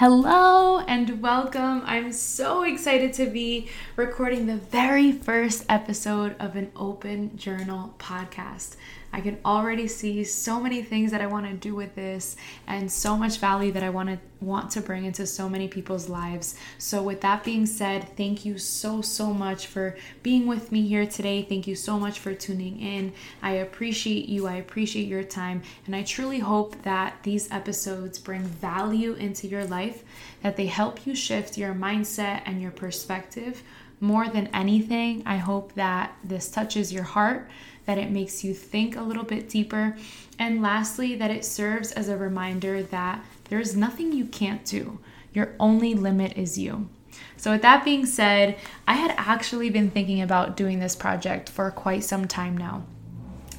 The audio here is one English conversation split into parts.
Hello and welcome. I'm so excited to be recording the very first episode of an open journal podcast. I can already see so many things that I want to do with this and so much value that I want to want to bring into so many people's lives. So with that being said, thank you so so much for being with me here today. Thank you so much for tuning in. I appreciate you. I appreciate your time and I truly hope that these episodes bring value into your life, that they help you shift your mindset and your perspective. More than anything, I hope that this touches your heart that it makes you think a little bit deeper, and lastly, that it serves as a reminder that there's nothing you can't do. Your only limit is you. So, with that being said, I had actually been thinking about doing this project for quite some time now.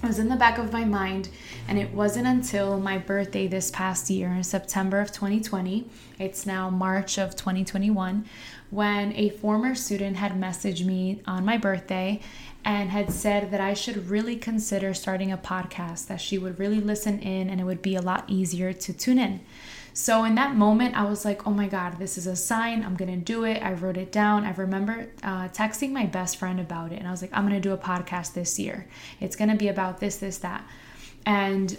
It was in the back of my mind, and it wasn't until my birthday this past year in September of 2020, it's now March of 2021, when a former student had messaged me on my birthday and had said that I should really consider starting a podcast, that she would really listen in and it would be a lot easier to tune in. So in that moment, I was like, oh my God, this is a sign. I'm going to do it. I wrote it down. I remember uh, texting my best friend about it. And I was like, I'm going to do a podcast this year. It's going to be about this, this, that. And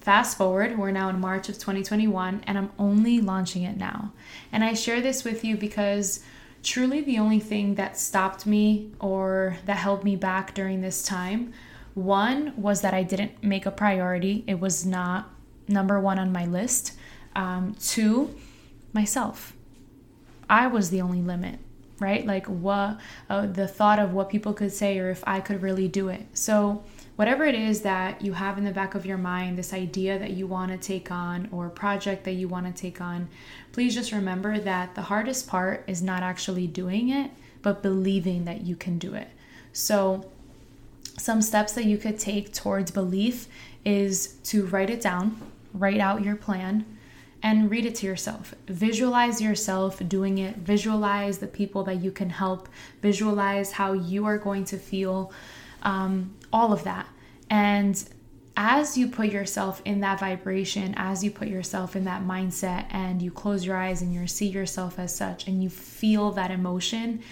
fast forward, we're now in March of 2021, and I'm only launching it now. And I share this with you because truly the only thing that stopped me or that held me back during this time one was that I didn't make a priority, it was not number one on my list. Um, two, myself. I was the only limit, right? Like what uh, the thought of what people could say or if I could really do it. So whatever it is that you have in the back of your mind, this idea that you want to take on or project that you want to take on, please just remember that the hardest part is not actually doing it, but believing that you can do it. So, some steps that you could take towards belief is to write it down, write out your plan, and read it to yourself. Visualize yourself doing it, visualize the people that you can help, visualize how you are going to feel um, all of that. And as you put yourself in that vibration, as you put yourself in that mindset, and you close your eyes and you see yourself as such, and you feel that emotion,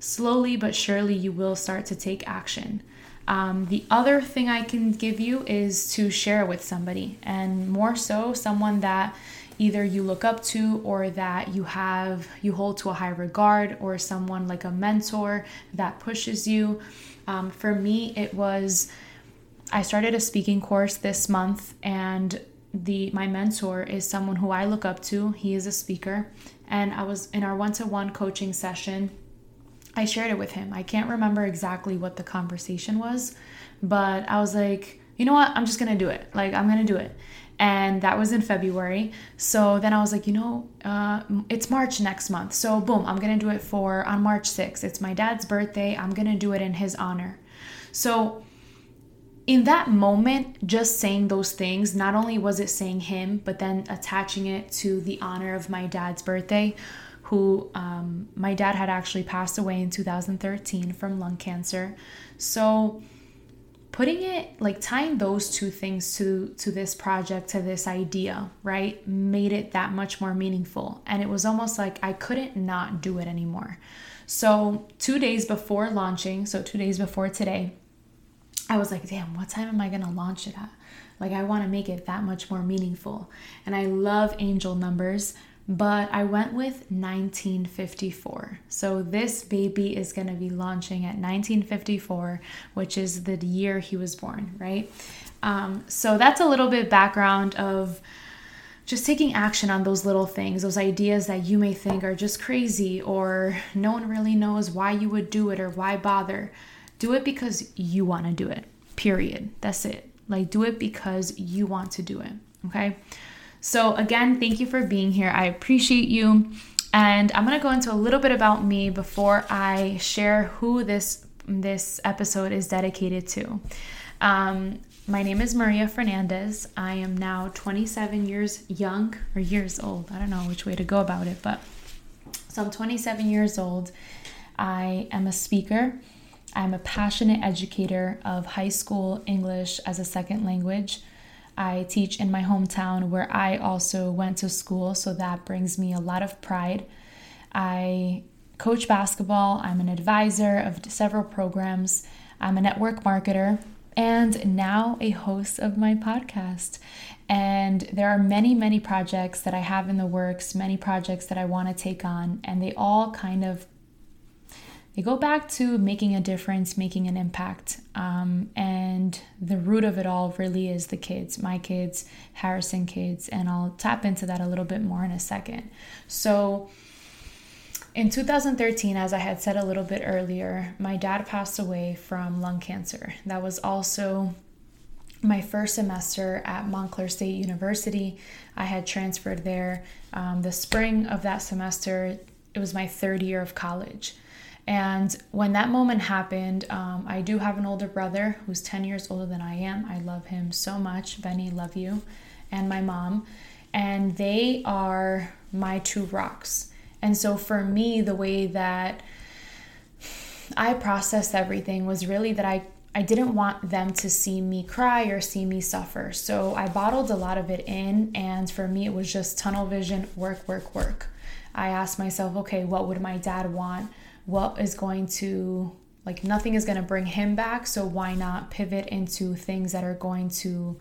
slowly but surely you will start to take action. Um, the other thing I can give you is to share with somebody, and more so, someone that either you look up to or that you have you hold to a high regard or someone like a mentor that pushes you um, for me, it was I started a speaking course this month, and the my mentor is someone who I look up to. He is a speaker, and I was in our one-to-one coaching session. I shared it with him. I can't remember exactly what the conversation was, but I was like, you know what? I'm just gonna do it. Like I'm gonna do it and that was in February. So then I was like, you know, uh, it's March next month. So boom, I'm gonna do it for on March 6th. It's my dad's birthday. I'm gonna do it in his honor. So in that moment, just saying those things, not only was it saying him, but then attaching it to the honor of my dad's birthday, who um, my dad had actually passed away in 2013 from lung cancer. So putting it like tying those two things to to this project to this idea right made it that much more meaningful. And it was almost like i couldn't not do it anymore. So two days before launching so two days before today i was like damn what time am i going to launch it at? Like i want to make it that much more meaningful. And i love angel numbers but I went with 1954. So this baby is going to be launching at 1954, which is the year he was born, right? Um, so that's a little bit background of just taking action on those little things, those ideas that you may think are just crazy or no one really knows why you would do it or why bother. Do it because you want to do it. Period. That's it. Like do it because you want to do it. Okay? So, again, thank you for being here. I appreciate you. And I'm going to go into a little bit about me before I share who this this episode is dedicated to. Um, my name is Maria Fernandez. I am now 27 years young or years old. I don't know which way to go about it, but so I'm 27 years old. I am a speaker. I'm a passionate educator of high school English as a second language. I teach in my hometown where I also went to school, so that brings me a lot of pride. I coach basketball, I'm an advisor of several programs, I'm a network marketer, and now a host of my podcast. And there are many, many projects that I have in the works, many projects that I want to take on, and they all kind of they go back to making a difference, making an impact. Um, and the root of it all really is the kids, my kids, Harrison kids, and I'll tap into that a little bit more in a second. So, in 2013, as I had said a little bit earlier, my dad passed away from lung cancer. That was also my first semester at Montclair State University. I had transferred there um, the spring of that semester. It was my third year of college. And when that moment happened, um, I do have an older brother who's 10 years older than I am. I love him so much. Benny, love you. And my mom. And they are my two rocks. And so for me, the way that I processed everything was really that I I didn't want them to see me cry or see me suffer. So I bottled a lot of it in. And for me, it was just tunnel vision work, work, work. I asked myself, okay, what would my dad want? What is going to like nothing is going to bring him back so why not pivot into things that are going to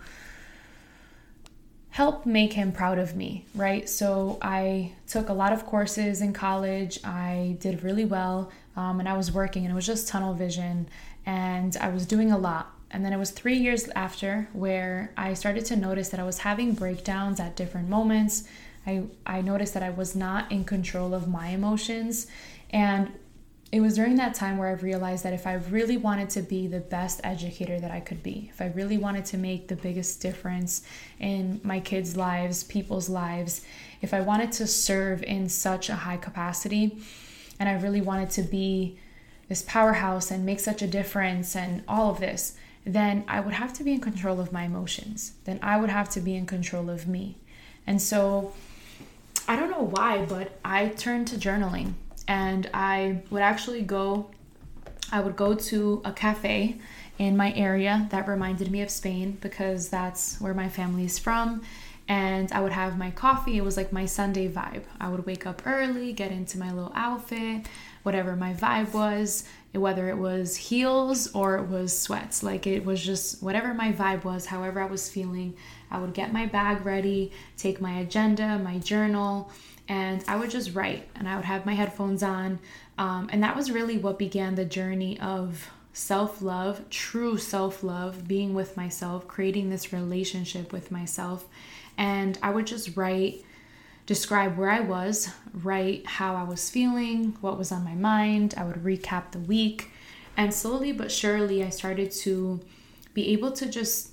help make him proud of me right? So i took a lot of courses in college i did really well um, and i was working and it was just tunnel vision and i was doing a lot. And then it was three years after where i started to notice that i was having breakdowns at different moments. I, I noticed that i was not in control of my emotions and it was during that time where I realized that if I really wanted to be the best educator that I could be, if I really wanted to make the biggest difference in my kids' lives, people's lives, if I wanted to serve in such a high capacity, and I really wanted to be this powerhouse and make such a difference and all of this, then I would have to be in control of my emotions. Then I would have to be in control of me. And so I don't know why, but I turned to journaling and I would actually go I would go to a cafe in my area that reminded me of Spain because that's where my family is from and I would have my coffee. It was like my Sunday vibe. I would wake up early, get into my little outfit, whatever my vibe was, whether it was heels or it was sweats. Like it was just whatever my vibe was, however I was feeling. I would get my bag ready, take my agenda, my journal, and I would just write and I would have my headphones on. Um, and that was really what began the journey of self love, true self love, being with myself, creating this relationship with myself. And I would just write, describe where I was, write how I was feeling, what was on my mind. I would recap the week. And slowly but surely, I started to be able to just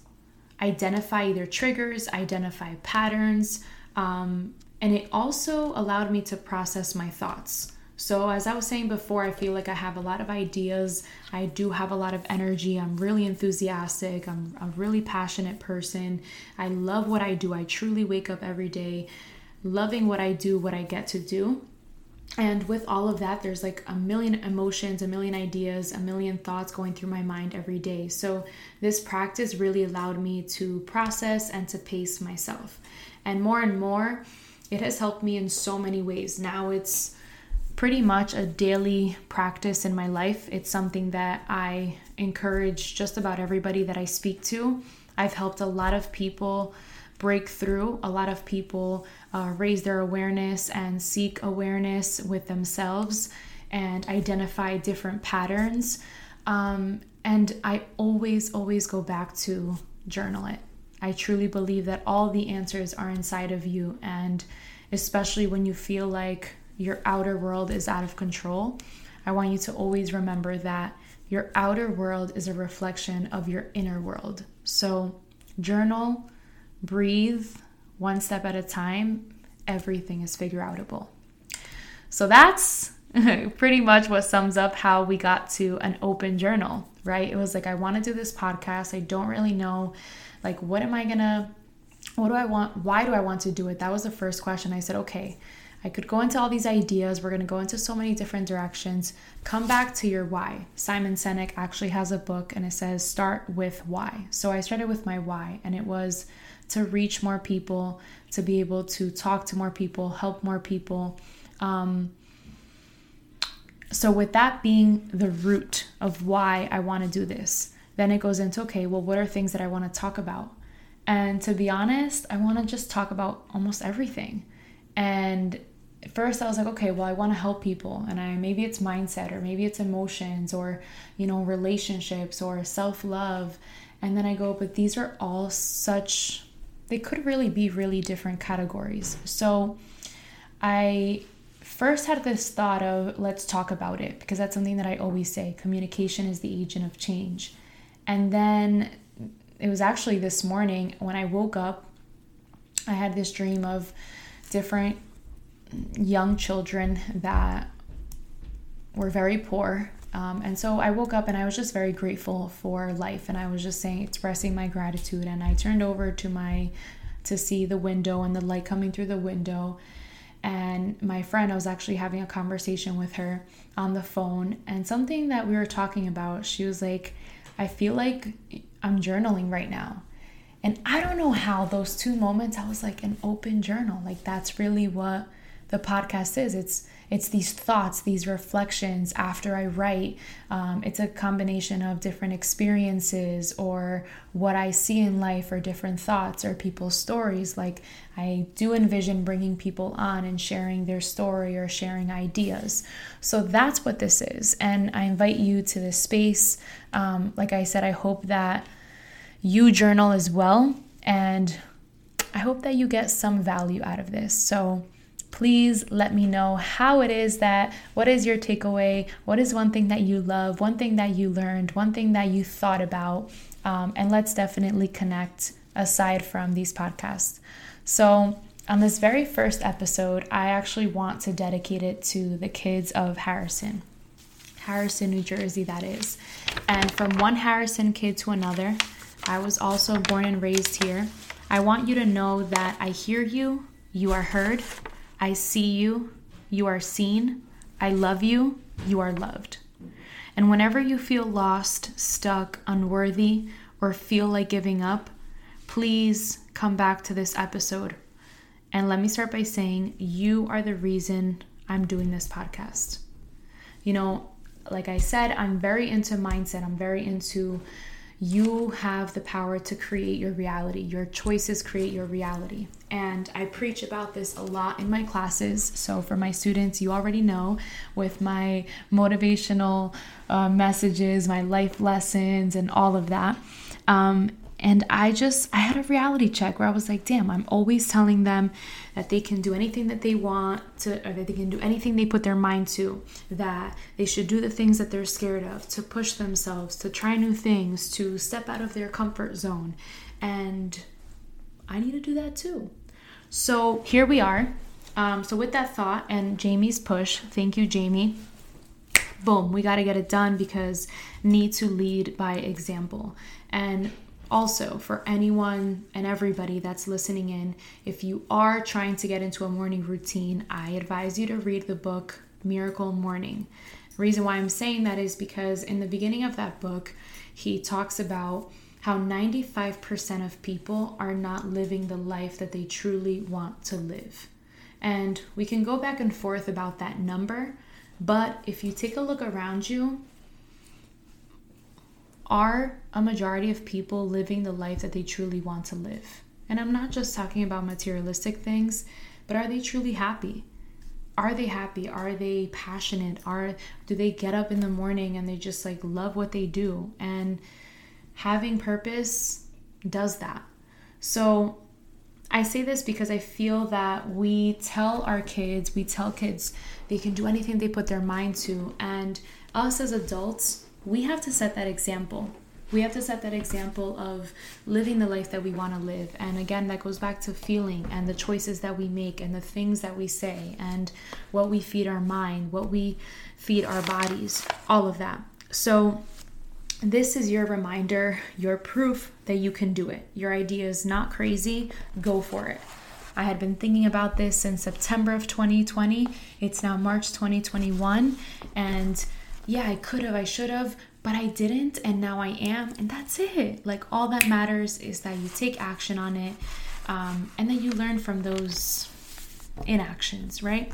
identify either triggers, identify patterns, um, and it also allowed me to process my thoughts. So, as I was saying before, I feel like I have a lot of ideas. I do have a lot of energy. I'm really enthusiastic. I'm a really passionate person. I love what I do. I truly wake up every day loving what I do, what I get to do. And with all of that, there's like a million emotions, a million ideas, a million thoughts going through my mind every day. So, this practice really allowed me to process and to pace myself. And more and more, it has helped me in so many ways. Now it's pretty much a daily practice in my life. It's something that I encourage just about everybody that I speak to. I've helped a lot of people break through, a lot of people uh, raise their awareness and seek awareness with themselves and identify different patterns. Um, and I always, always go back to journal it. I truly believe that all the answers are inside of you. And especially when you feel like your outer world is out of control, I want you to always remember that your outer world is a reflection of your inner world. So, journal, breathe one step at a time. Everything is figure outable. So, that's pretty much what sums up how we got to an open journal, right? It was like, I want to do this podcast. I don't really know like, what am I gonna, what do I want? Why do I want to do it? That was the first question. I said, okay, I could go into all these ideas. We're going to go into so many different directions. Come back to your why. Simon Sinek actually has a book and it says start with why. So I started with my why, and it was to reach more people, to be able to talk to more people, help more people. Um, so, with that being the root of why I want to do this, then it goes into okay, well, what are things that I want to talk about? And to be honest, I want to just talk about almost everything. And first I was like, okay, well, I want to help people, and I maybe it's mindset or maybe it's emotions or you know relationships or self love, and then I go, but these are all such they could really be really different categories. So I first had this thought of let's talk about it because that's something that I always say communication is the agent of change. And then it was actually this morning when I woke up, I had this dream of different young children that were very poor. Um, and so I woke up and I was just very grateful for life. And I was just saying, expressing my gratitude. And I turned over to my, to see the window and the light coming through the window. And my friend, I was actually having a conversation with her on the phone. And something that we were talking about, she was like, I feel like I'm journaling right now. And I don't know how those two moments, I was like an open journal. Like that's really what the podcast is. It's it's these thoughts, these reflections after I write. Um, it's a combination of different experiences or what I see in life, or different thoughts, or people's stories. Like I do envision bringing people on and sharing their story or sharing ideas. So that's what this is, and I invite you to this space. Um, like I said, I hope that you journal as well, and I hope that you get some value out of this. So please let me know how it is that what is your takeaway? What is one thing that you love one thing that you learned one thing that you thought about? Um, and let's definitely connect aside from these podcasts. So on this very first episode i actually want to dedicate it to the kids of harrison. Harrison new jersey that is. And from one harrison kid to another i was also born and raised here. I want you to know that i hear you you are heard I see you, you are seen, I love you, you are loved. And whenever you feel lost, stuck, unworthy, or feel like giving up, please come back to this episode. And let me start by saying, you are the reason I'm doing this podcast. You know, like I said, I'm very into mindset, I'm very into you have the power to create your reality. Your choices create your reality. And I preach about this a lot in my classes. So, for my students, you already know with my motivational uh, messages, my life lessons, and all of that. Um, and I just, I had a reality check where I was like, damn, I'm always telling them that they can do anything that they want to, or that they can do anything they put their mind to, that they should do the things that they're scared of, to push themselves, to try new things, to step out of their comfort zone. And I need to do that too. So here we are. Um, so, with that thought and Jamie's push, thank you, Jamie. Boom, we got to get it done because need to lead by example. And also, for anyone and everybody that's listening in, if you are trying to get into a morning routine, I advise you to read the book Miracle Morning. The reason why I'm saying that is because in the beginning of that book, he talks about how 95% of people are not living the life that they truly want to live. And we can go back and forth about that number, but if you take a look around you, are a majority of people living the life that they truly want to live? And I'm not just talking about materialistic things, but are they truly happy? Are they happy? Are they passionate? Are do they get up in the morning and they just like love what they do? And having purpose does that. So I say this because I feel that we tell our kids, we tell kids they can do anything they put their mind to, and us as adults we have to set that example. We have to set that example of living the life that we want to live. And again, that goes back to feeling and the choices that we make and the things that we say and what we feed our mind, what we feed our bodies, all of that. So, this is your reminder, your proof that you can do it. Your idea is not crazy, go for it. I had been thinking about this since September of 2020. It's now March 2021. And yeah, I could have, I should have, but I didn't, and now I am, and that's it. Like, all that matters is that you take action on it, um, and then you learn from those inactions, right?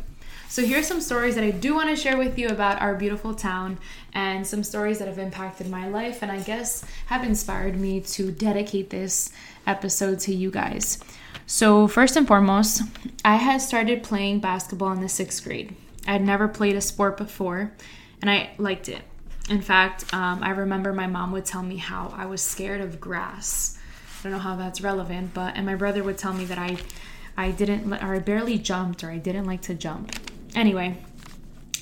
So, here are some stories that I do want to share with you about our beautiful town and some stories that have impacted my life and I guess have inspired me to dedicate this episode to you guys. So, first and foremost, I had started playing basketball in the sixth grade. I had never played a sport before and I liked it. In fact, um, I remember my mom would tell me how I was scared of grass. I don't know how that's relevant, but and my brother would tell me that I I didn't or I barely jumped or I didn't like to jump. Anyway,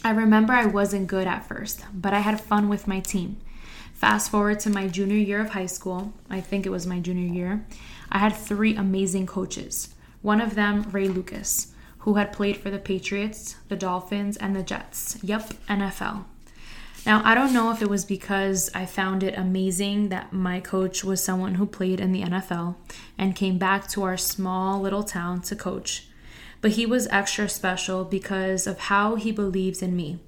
I remember I wasn't good at first, but I had fun with my team. Fast forward to my junior year of high school, I think it was my junior year, I had three amazing coaches. One of them, Ray Lucas, who had played for the Patriots, the Dolphins, and the Jets. Yep, NFL. Now, I don't know if it was because I found it amazing that my coach was someone who played in the NFL and came back to our small little town to coach but he was extra special because of how he believes in me.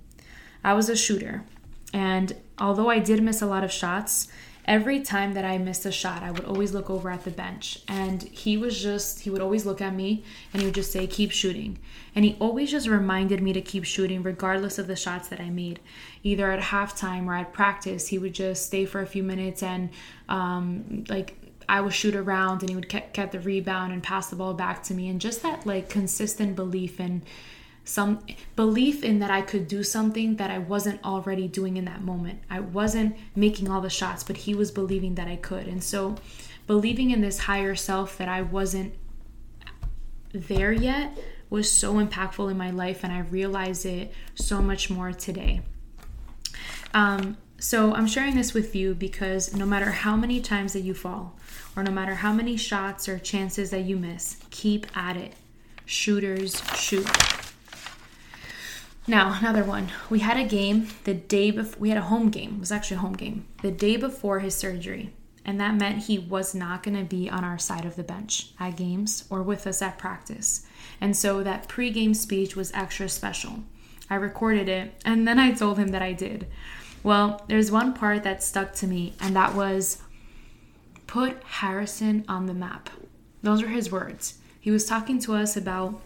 I was a shooter, and although I did miss a lot of shots, every time that I missed a shot, I would always look over at the bench. And he was just, he would always look at me and he would just say, keep shooting. And he always just reminded me to keep shooting, regardless of the shots that I made. Either at halftime or at practice, he would just stay for a few minutes and, um, like, I would shoot around and he would get, the rebound and pass the ball back to me. And just that like consistent belief in some belief in that I could do something that I wasn't already doing in that moment. I wasn't making all the shots, but he was believing that I could. And so believing in this higher self that I wasn't there yet was so impactful in my life and I realize it so much more today. Um, so I'm sharing this with you because no matter how many times that you fall, or no matter how many shots or chances that you miss, keep at it. Shooters shoot. Now, another one. We had a game the day before, we had a home game. It was actually a home game. The day before his surgery. And that meant he was not going to be on our side of the bench at games or with us at practice. And so that pregame speech was extra special. I recorded it and then I told him that I did. Well, there's one part that stuck to me, and that was put Harrison on the map. Those were his words. He was talking to us about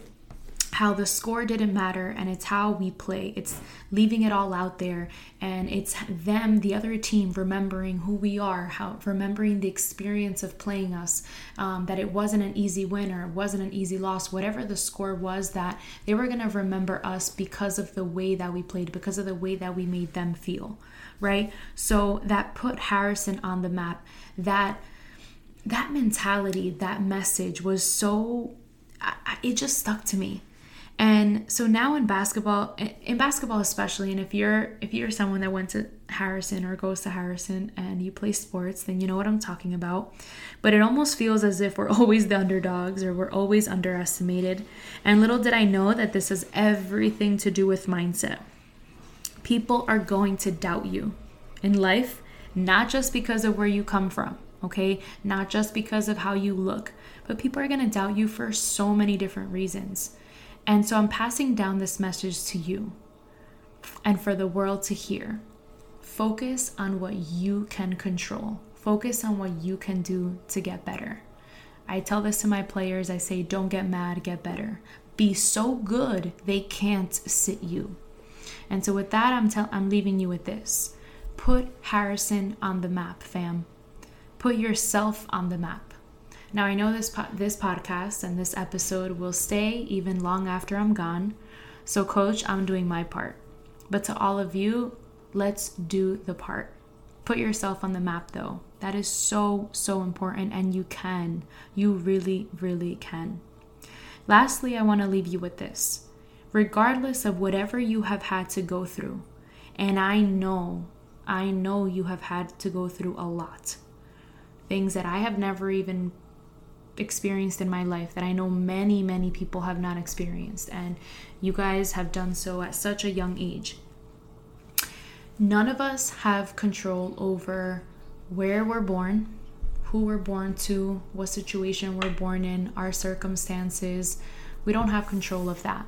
how the score didn't matter and it's how we play. It's leaving it all out there and it's them, the other team, remembering who we are, how remembering the experience of playing us, um, that it wasn't an easy win or it wasn't an easy loss, whatever the score was, that they were going to remember us because of the way that we played, because of the way that we made them feel, right? So that put Harrison on the map. That that mentality, that message was so, it just stuck to me. And so now in basketball, in basketball especially, and if you're if you're someone that went to Harrison or goes to Harrison and you play sports, then you know what I'm talking about. But it almost feels as if we're always the underdogs or we're always underestimated. And little did I know that this has everything to do with mindset. People are going to doubt you in life, not just because of where you come from, okay? Not just because of how you look, but people are going to doubt you for so many different reasons. And so I'm passing down this message to you and for the world to hear. Focus on what you can control, focus on what you can do to get better. I tell this to my players I say, don't get mad, get better. Be so good they can't sit you. And so, with that, I'm, tell- I'm leaving you with this put Harrison on the map, fam. Put yourself on the map. Now, I know this po- this podcast and this episode will stay even long after I'm gone. So, coach, I'm doing my part. But to all of you, let's do the part. Put yourself on the map though. That is so so important and you can. You really really can. Lastly, I want to leave you with this. Regardless of whatever you have had to go through, and I know I know you have had to go through a lot things that I have never even experienced in my life that I know many, many people have not experienced. And you guys have done so at such a young age. None of us have control over where we're born, who we're born to, what situation we're born in, our circumstances. We don't have control of that.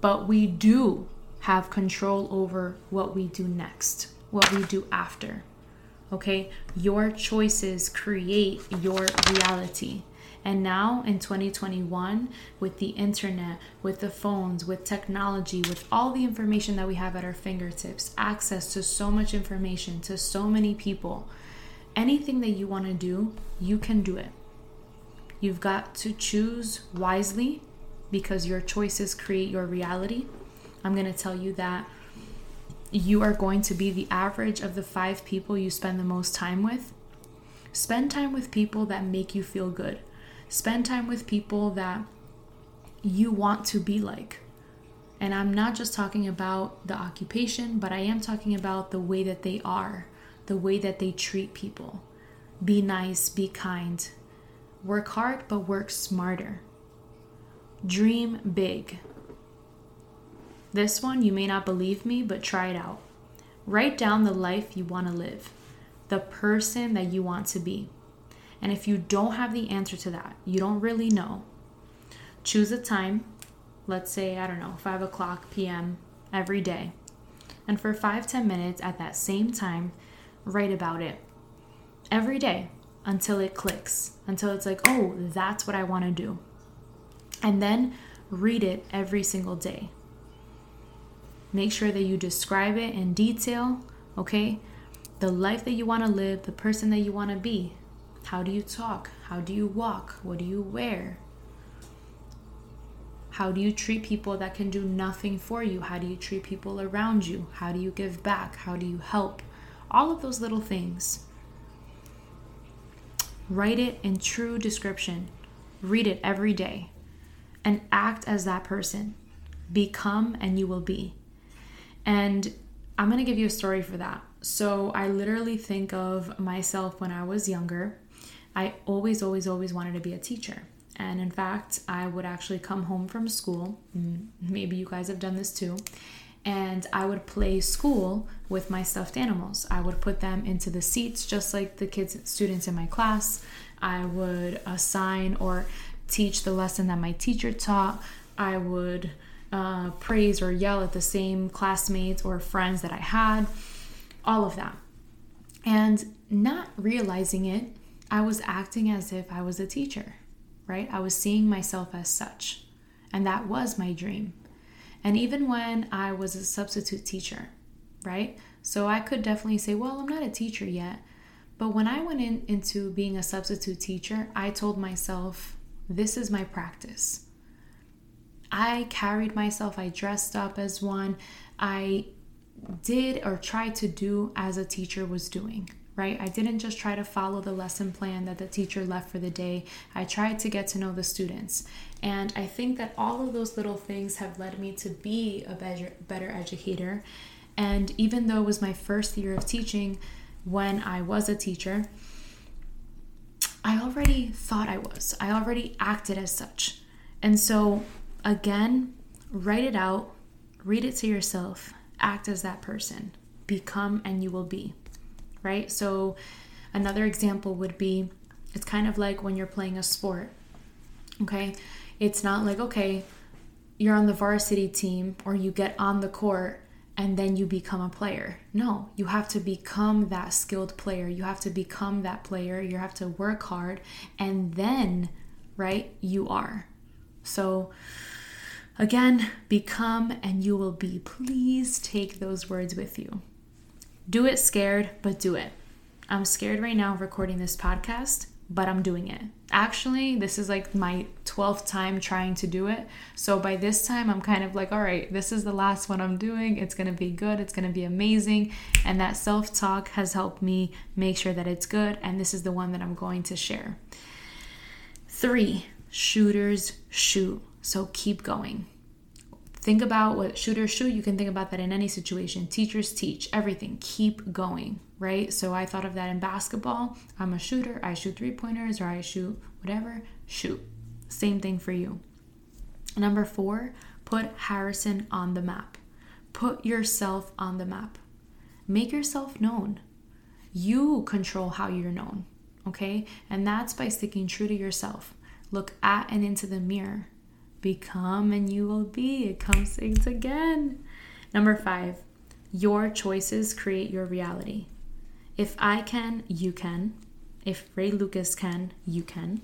But we do have control over what we do next, what we do after. Okay? Your choices create your reality. And now in 2021, with the internet, with the phones, with technology, with all the information that we have at our fingertips, access to so much information, to so many people, anything that you want to do, you can do it. You've got to choose wisely because your choices create your reality. I'm going to tell you that you are going to be the average of the five people you spend the most time with. Spend time with people that make you feel good. Spend time with people that you want to be like. And I'm not just talking about the occupation, but I am talking about the way that they are, the way that they treat people. Be nice, be kind. Work hard, but work smarter. Dream big. This one, you may not believe me, but try it out. Write down the life you want to live, the person that you want to be. And if you don't have the answer to that, you don't really know, choose a time, let's say, I don't know, 5 o'clock p.m. every day. And for five ten minutes at that same time, write about it every day until it clicks, until it's like, oh, that's what I want to do. And then read it every single day. Make sure that you describe it in detail, okay? The life that you want to live, the person that you want to be. How do you talk? How do you walk? What do you wear? How do you treat people that can do nothing for you? How do you treat people around you? How do you give back? How do you help? All of those little things. Write it in true description. Read it every day and act as that person. Become and you will be. And I'm going to give you a story for that. So I literally think of myself when I was younger I always, always, always wanted to be a teacher. And in fact, I would actually come home from school. Maybe you guys have done this too. And I would play school with my stuffed animals. I would put them into the seats just like the kids, students in my class. I would assign or teach the lesson that my teacher taught. I would uh, praise or yell at the same classmates or friends that I had. All of that. And not realizing it, I was acting as if I was a teacher, right? I was seeing myself as such. And that was my dream. And even when I was a substitute teacher, right? So I could definitely say, well, I'm not a teacher yet. But when I went in, into being a substitute teacher, I told myself, this is my practice. I carried myself, I dressed up as one, I did or tried to do as a teacher was doing right? I didn't just try to follow the lesson plan that the teacher left for the day. I tried to get to know the students. And I think that all of those little things have led me to be a better, better educator. And even though it was my first year of teaching, when I was a teacher, I already thought I was. I already acted as such. And so, again, write it out, read it to yourself, act as that person, become and you will be right? So, another example would be it's kind of like when you're playing a sport, okay? It's not like, okay, you're on the varsity team or you get on the court and then you become a player. No, you have to become that skilled player. You have to become that player. You have to work hard and then, right, you are. So, again, become and you will be. Please take those words with you. Do it scared, but do it. I'm scared right now recording this podcast, but I'm doing it. Actually, this is like my 12th time trying to do it. So by this time, I'm kind of like, all right, this is the last one I'm doing. It's going to be good. It's going to be amazing. And that self talk has helped me make sure that it's good. And this is the one that I'm going to share. Three, shooters shoot. So keep going. Think about what shooters shoot. You can think about that in any situation. Teachers teach everything. Keep going, right? So I thought of that in basketball. I'm a shooter. I shoot three pointers or I shoot whatever. Shoot. Same thing for you. Number four, put Harrison on the map. Put yourself on the map. Make yourself known. You control how you're known, okay? And that's by sticking true to yourself. Look at and into the mirror Become and you will be. It comes again. Number five, your choices create your reality. If I can, you can. If Ray Lucas can, you can.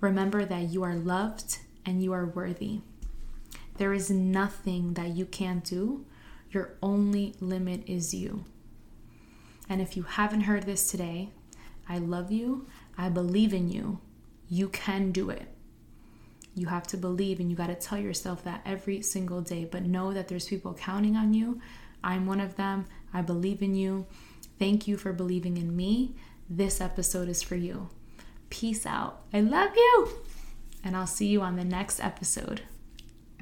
Remember that you are loved and you are worthy. There is nothing that you can't do. Your only limit is you. And if you haven't heard this today, I love you. I believe in you. You can do it. You have to believe and you got to tell yourself that every single day. But know that there's people counting on you. I'm one of them. I believe in you. Thank you for believing in me. This episode is for you. Peace out. I love you. And I'll see you on the next episode.